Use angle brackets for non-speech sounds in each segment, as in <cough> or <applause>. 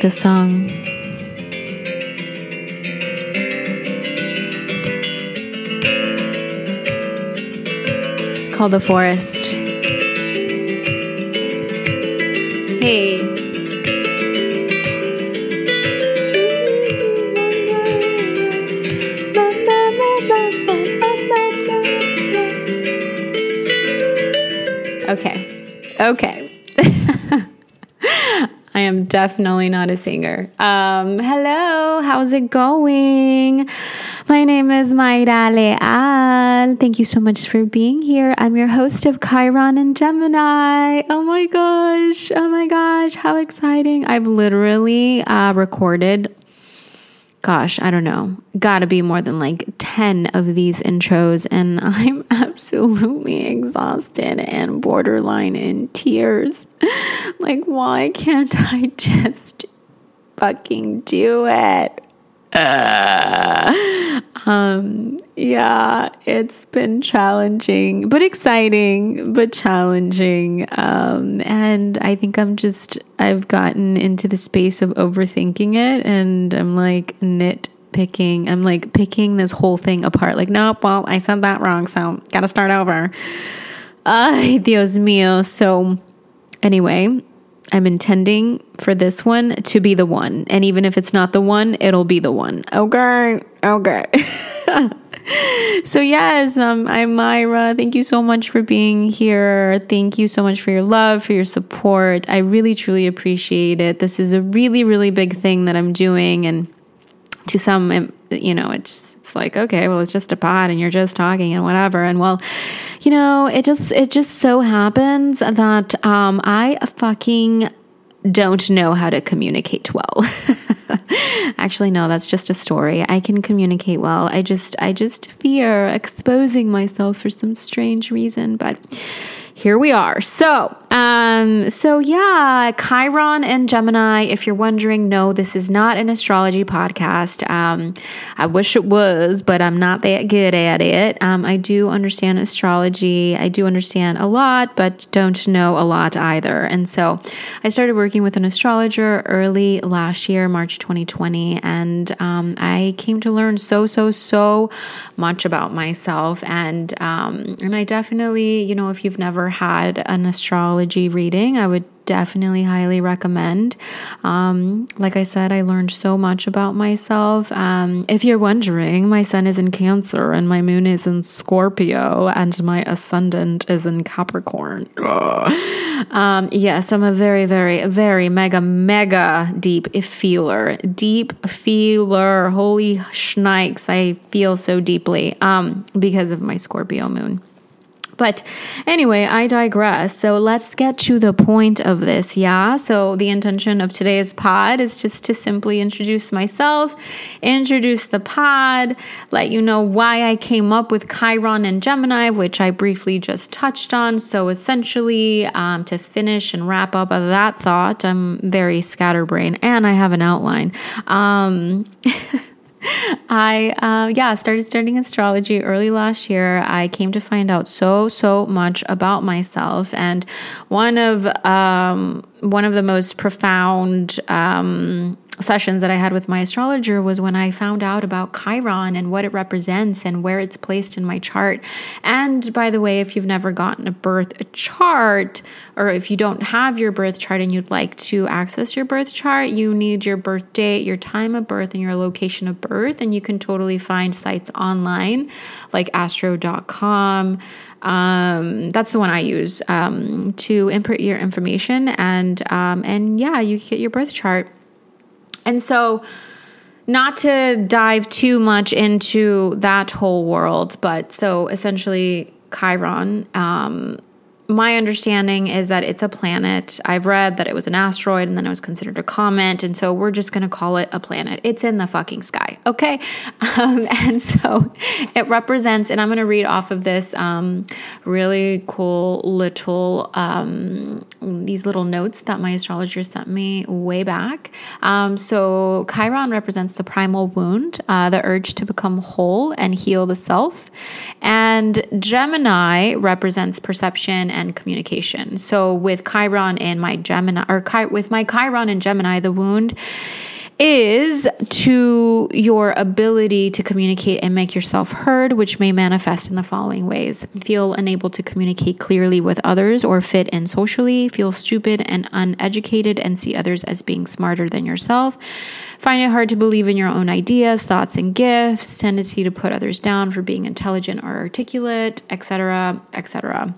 this song. It's called The Forest. Hey. Okay. Okay. I am definitely not a singer. Um, hello, how's it going? My name is Mayra Leal. Thank you so much for being here. I'm your host of Chiron and Gemini. Oh my gosh. Oh my gosh. How exciting. I've literally uh, recorded gosh, I don't know, gotta be more than like 10 of these intros, and <laughs> I'm absolutely exhausted and borderline in tears. <laughs> like, why can't I just fucking do it? Uh, um, yeah, it's been challenging, but exciting, but challenging. Um, and I think I'm just, I've gotten into the space of overthinking it and I'm like nitpicking. I'm like picking this whole thing apart. Like, nope, well, I said that wrong, so gotta start over. Ay, Dios mío. So, anyway, I'm intending for this one to be the one. And even if it's not the one, it'll be the one. Okay. Okay. <laughs> so, yes, um, I'm Mayra. Thank you so much for being here. Thank you so much for your love, for your support. I really, truly appreciate it. This is a really, really big thing that I'm doing. And to some you know it's it's like okay well it's just a pod and you're just talking and whatever. And well you know it just it just so happens that um i fucking don't know how to communicate well. <laughs> Actually no that's just a story. I can communicate well. I just i just fear exposing myself for some strange reason but here we are. So, um, so yeah, Chiron and Gemini. If you're wondering, no, this is not an astrology podcast. Um, I wish it was, but I'm not that good at it. Um, I do understand astrology. I do understand a lot, but don't know a lot either. And so, I started working with an astrologer early last year, March 2020, and um, I came to learn so, so, so much about myself. And um, and I definitely, you know, if you've never had an astrology reading, I would definitely highly recommend. Um, like I said, I learned so much about myself. Um, if you're wondering, my sun is in Cancer and my moon is in Scorpio and my ascendant is in Capricorn. Um, yes, I'm a very, very, very mega, mega deep feeler. Deep feeler. Holy schnikes. I feel so deeply um, because of my Scorpio moon. But anyway, I digress. So let's get to the point of this. Yeah. So the intention of today's pod is just to simply introduce myself, introduce the pod, let you know why I came up with Chiron and Gemini, which I briefly just touched on. So essentially, um, to finish and wrap up of that thought, I'm very scatterbrained and I have an outline. Um, <laughs> I, uh, yeah, started studying astrology early last year. I came to find out so, so much about myself. And one of, um, one of the most profound, um, sessions that I had with my astrologer was when I found out about Chiron and what it represents and where it's placed in my chart. And by the way, if you've never gotten a birth chart, or if you don't have your birth chart and you'd like to access your birth chart, you need your birth date, your time of birth, and your location of birth. And you can totally find sites online like astro.com. Um, that's the one I use um, to input your information, and um, and yeah, you get your birth chart. And so, not to dive too much into that whole world, but so essentially, Chiron um, my understanding is that it's a planet. I've read that it was an asteroid and then it was considered a comet. And so we're just going to call it a planet. It's in the fucking sky. Okay. <laughs> Um, and so it represents, and I'm going to read off of this um, really cool little, um, these little notes that my astrologer sent me way back. Um, so Chiron represents the primal wound, uh, the urge to become whole and heal the self. And Gemini represents perception and communication. So with Chiron in my Gemini, or Chi- with my Chiron and Gemini, the wound is to your ability to communicate and make yourself heard, which may manifest in the following ways feel unable to communicate clearly with others or fit in socially, feel stupid and uneducated, and see others as being smarter than yourself. Find it hard to believe in your own ideas, thoughts, and gifts, tendency to put others down for being intelligent or articulate, etc., etc.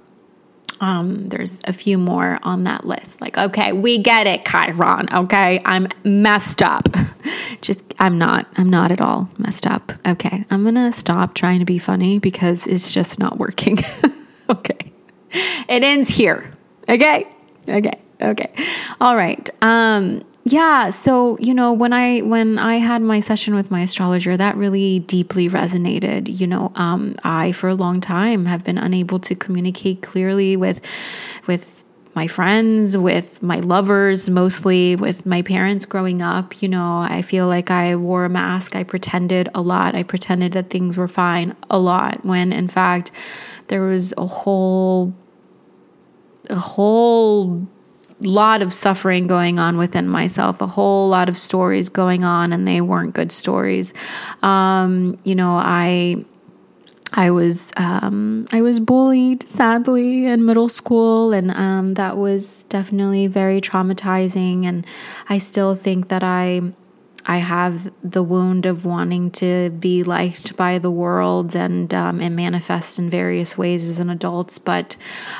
Um, there's a few more on that list. Like, okay, we get it, Chiron. Okay, I'm messed up. <laughs> Just, I'm not. I'm not at all messed up. Okay, I'm gonna stop trying to be funny because it's just not working. <laughs> okay, it ends here. Okay, okay, okay. All right. Um, yeah so you know when i when i had my session with my astrologer that really deeply resonated. You know um, i for a long time have been unable to communicate clearly with with my friends with my lovers mostly with my parents growing up. You know i feel like i wore a mask. I pretended a lot. I pretended that things were fine a lot when in fact there was a whole a whole lot of suffering going on within myself, a whole lot of stories going on, and they weren't good stories. Um, you know, I. I was um, I was bullied sadly in middle school, and um, that was definitely very traumatizing. And I still think that I I have the wound of wanting to be liked by the world and um, and manifest in various ways as an adult. But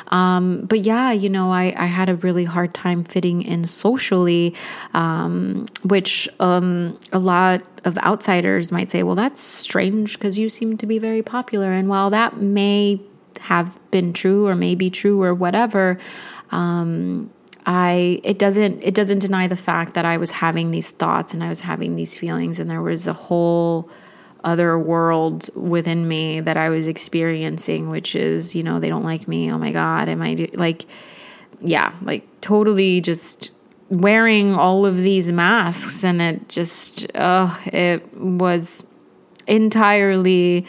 um, but yeah, you know, I, I had a really hard time fitting in socially, um, which um, a lot of outsiders might say, well, that's strange because you seem to be very popular. And while that may have been true or may be true or whatever, um, I it doesn't it doesn't deny the fact that I was having these thoughts and I was having these feelings and there was a whole other world within me that I was experiencing which is you know they don't like me oh my god am I do-? like yeah like totally just wearing all of these masks and it just oh, it was entirely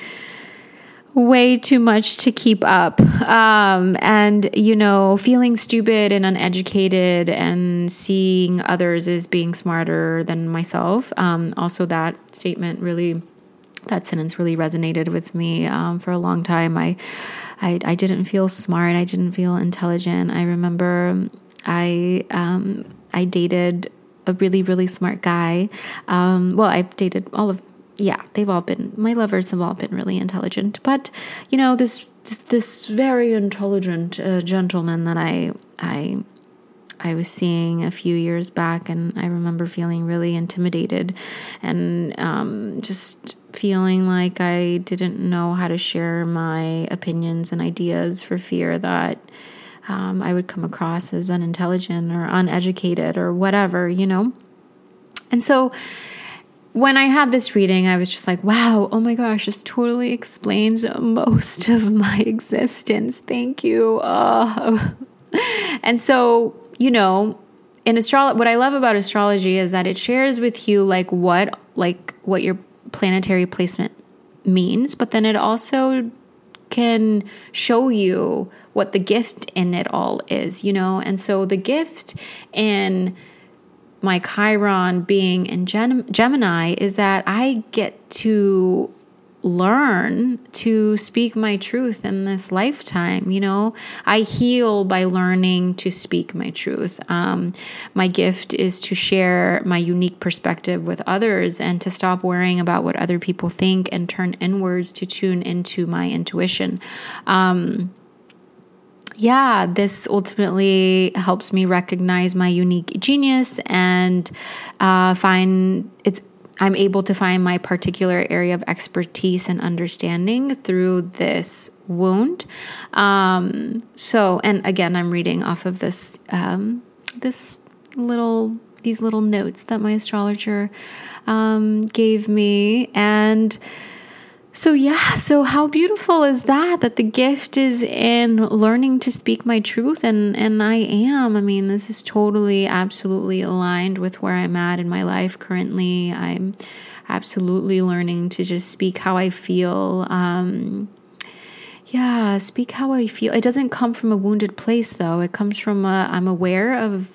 way too much to keep up. Um, and, you know, feeling stupid and uneducated and seeing others as being smarter than myself. Um, also, that statement really, that sentence really resonated with me um, for a long time. I, I, I didn't feel smart. I didn't feel intelligent. I remember I, um, I dated a really, really smart guy. Um, well, I've dated all of yeah, they've all been my lovers have all been really intelligent, but you know this this, very intelligent uh, gentleman that I I I was seeing a few years back, and I remember feeling really intimidated and um, just feeling like I didn't know how to share my opinions and ideas for fear that um, I would come across as unintelligent or uneducated or whatever, you know? And so when I had this reading, I was just like, wow, oh my gosh, this totally explains most of my existence. Thank you. Uh. <laughs> And so, you know, in astrology, what I love about astrology is that it shares with you like what, like what your planetary placement means, but then it also can show you what the gift in it all is, you know? And so the gift in my Chiron being in Gem- Gemini is that I get to learn to speak my truth in this lifetime. You know, I heal by learning to speak my truth. Um, my gift is to share my unique perspective with others and to stop worrying about what other people think and turn inwards to tune into my intuition. Um, yeah, this ultimately helps me recognize my unique genius and uh, find it's I'm able to find my particular area of expertise and understanding through this wound. Um, so, and again, I'm reading off of this um, this little these little notes that my astrologer um, gave me, and so, yeah, so how beautiful is that? That the gift is in learning to speak my truth, and, and I am. I mean, this is totally, absolutely aligned with where I'm at in my life currently. I'm absolutely learning to just speak how I feel. Um, yeah, speak how I feel. It doesn't come from a wounded place, though. It comes from a, I'm aware of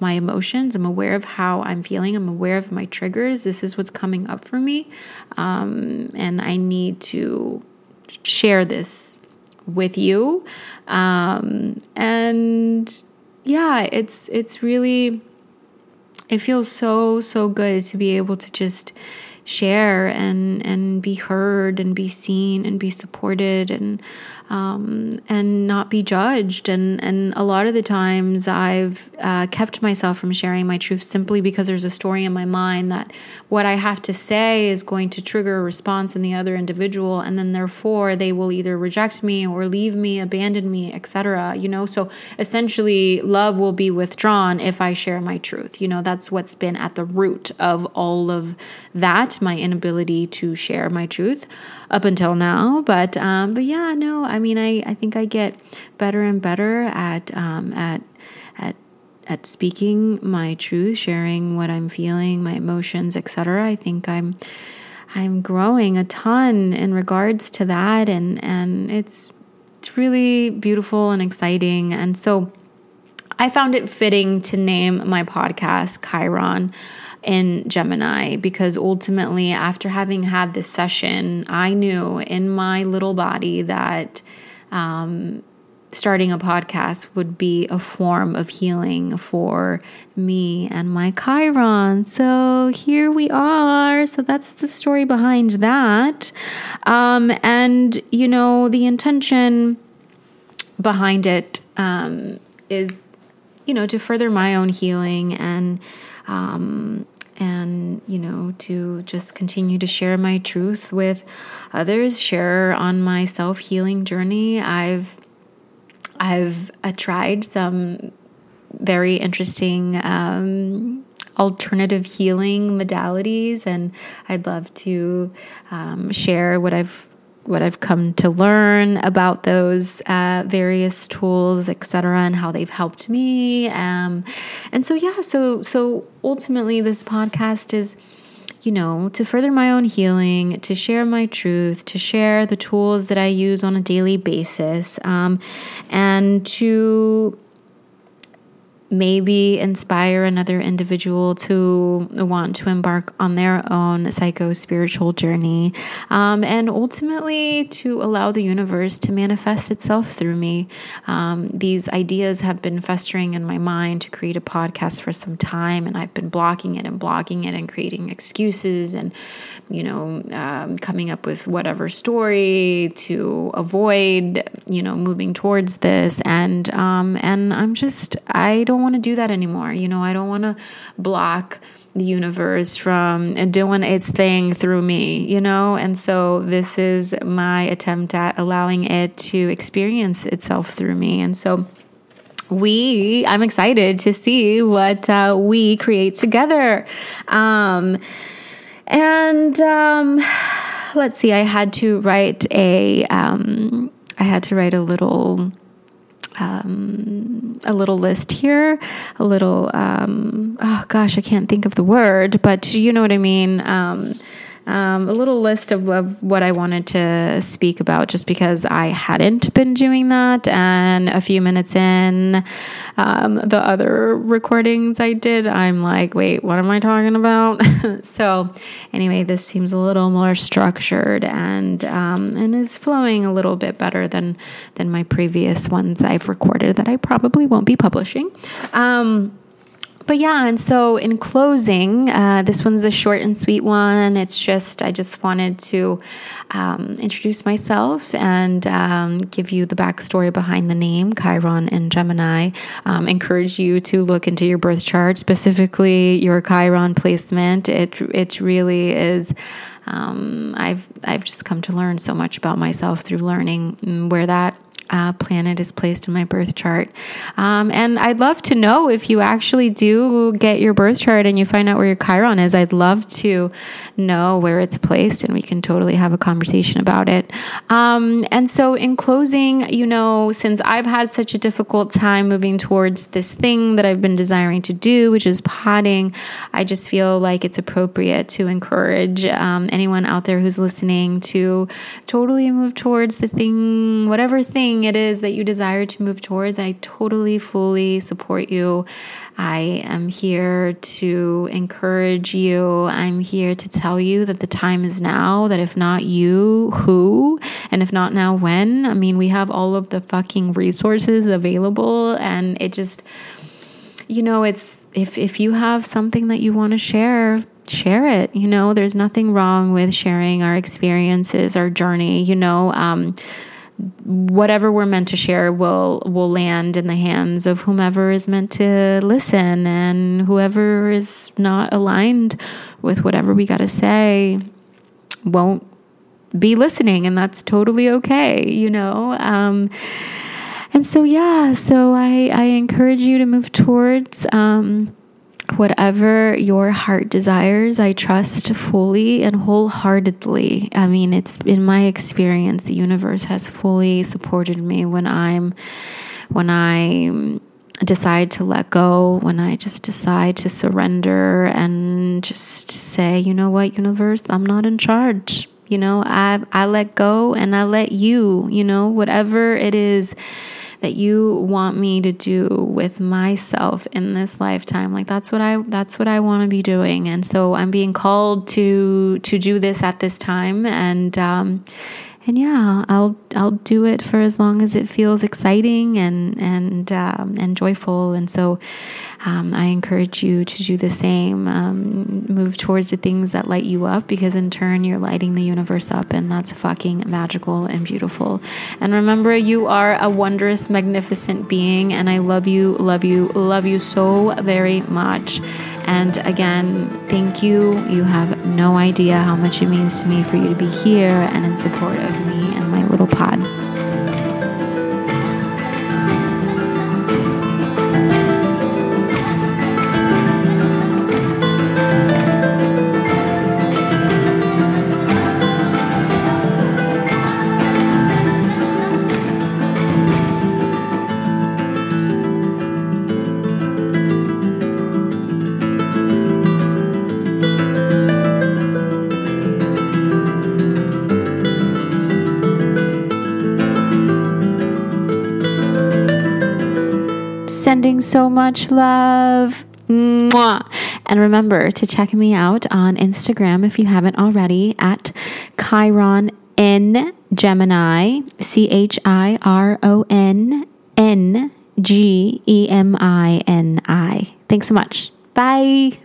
my emotions. I'm aware of how I'm feeling. I'm aware of my triggers. This is what's coming up for me. Um, and I need to share this with you. Um, and yeah, it's it's really it feels so so good to be able to just share and and be heard and be seen and be supported and um, and not be judged. And, and a lot of the times I've uh, kept myself from sharing my truth simply because there's a story in my mind that what I have to say is going to trigger a response in the other individual. And then therefore they will either reject me or leave me, abandon me, etc. You know, so essentially love will be withdrawn if I share my truth. You know, that's what's been at the root of all of that, my inability to share my truth up until now. But um, but yeah, no, I mean, I, I think I get better and better at um, at at at speaking my truth, sharing what I'm feeling, my emotions, etc. I think I'm I'm growing a ton in regards to that, and and it's it's really beautiful and exciting, and so. I found it fitting to name my podcast Chiron in Gemini because ultimately, after having had this session, I knew in my little body that um, starting a podcast would be a form of healing for me and my Chiron. So here we are. So that's the story behind that. Um, and, you know, the intention behind it um, is, you know, to further my own healing and um, and you know to just continue to share my truth with others share on my self-healing journey. I've i've uh, tried some very interesting um, alternative healing modalities and i'd love to um, share what i've what I've come to learn about those uh, various tools, etc., and how they've helped me. Um, and so, yeah, so so ultimately, this podcast is, you know, to further my own healing, to share my truth, to share the tools that I use on a daily basis, um, and to maybe inspire another individual to want to embark on their own psycho spiritual journey, um, and ultimately to allow the universe to manifest itself through me. Um, these ideas have been festering in my mind to create a podcast for some time, and I've been blocking it and blocking it and creating excuses and, you know, um, coming up with whatever story to avoid, you know, moving towards this. And um, and I'm just I don't want to do that anymore. You know, I don't want to block the universe from doing its thing through me, you know? And so this is my attempt at allowing it to experience itself through me. And so we, I'm excited to see what uh, we create together. Um, and um, let's see, I had to write a, um, I had to write a little um, a little list here, a little, um, oh gosh, I can't think of the word, but you know what I mean. Um, um, a little list of, of, what I wanted to speak about just because I hadn't been doing that. And a few minutes in, um, the other recordings I did, I'm like, wait, what am I talking about? <laughs> so, anyway, this seems a little more structured and um, and is flowing a little bit better than than my previous ones I've recorded that I probably won't be publishing. Um, but yeah, and so in closing, uh, this one's a short and sweet one. It's just, I just wanted to um, introduce myself and um, give you the backstory behind the name, Chiron and Gemini. Um, encourage you to look into your birth chart, specifically your Chiron placement. It, it really is. Um, I've I've just come to learn so much about myself through learning where that uh, planet is placed in my birth chart. Um, and I'd love to know if you actually do get your birth chart and you find out where your Chiron is. I'd love to know where it's placed and we can totally have a conversation about it. Um, and so, in closing, you know, since I've had such a difficult time moving towards this thing that I've been desiring to do, which is potting, I just feel like it's appropriate to encourage um, anyone out there who's listening to totally move towards the thing, whatever thing thing it is that you desire to move towards, I totally, fully support you. I am here to encourage you. I'm here to tell you that the time is now, that if not you, who? And if not now, when? I mean, we have all of the fucking resources available, and it just, you know, it's if if you have something that you want to share, share it. You know, there's nothing wrong with sharing our experiences, our journey. You know, um, whatever we're meant to share will will land in the hands of whomever is meant to listen and whoever is not aligned with whatever we got to say won't be listening and that's totally okay you know? Um, and so yeah so i i encourage you to move towards um, whatever your heart desires, I trust fully and wholeheartedly. I mean, it's in my experience, the universe has fully supported me when I'm, when I decide to let go, when I just decide to surrender and just say, you know what, universe, I'm not in charge. You know, I I let go and I let you, you know, whatever it is that you want me to do with myself in this lifetime. Like that's what i that's what i want to be doing. And so i'm being called to to do this at this time. And um and yeah, I'll I'll do it for as long as it feels exciting and and um, and joyful. And so, um, I encourage you to do the same. Um, move towards the things that light you up, because in turn, you're lighting the universe up, and that's fucking magical and beautiful. And remember, you are a wondrous, magnificent being, and I love you, love you, love you so very much. And again, thank you. You have no idea how much it means to me for you to be here and in support of me and my little pod. So much love. Mwah. And remember to check me out on Instagram if you haven't already at Chiron N Gemini, C H I R O N N G E M I N I. Thanks so much. Bye.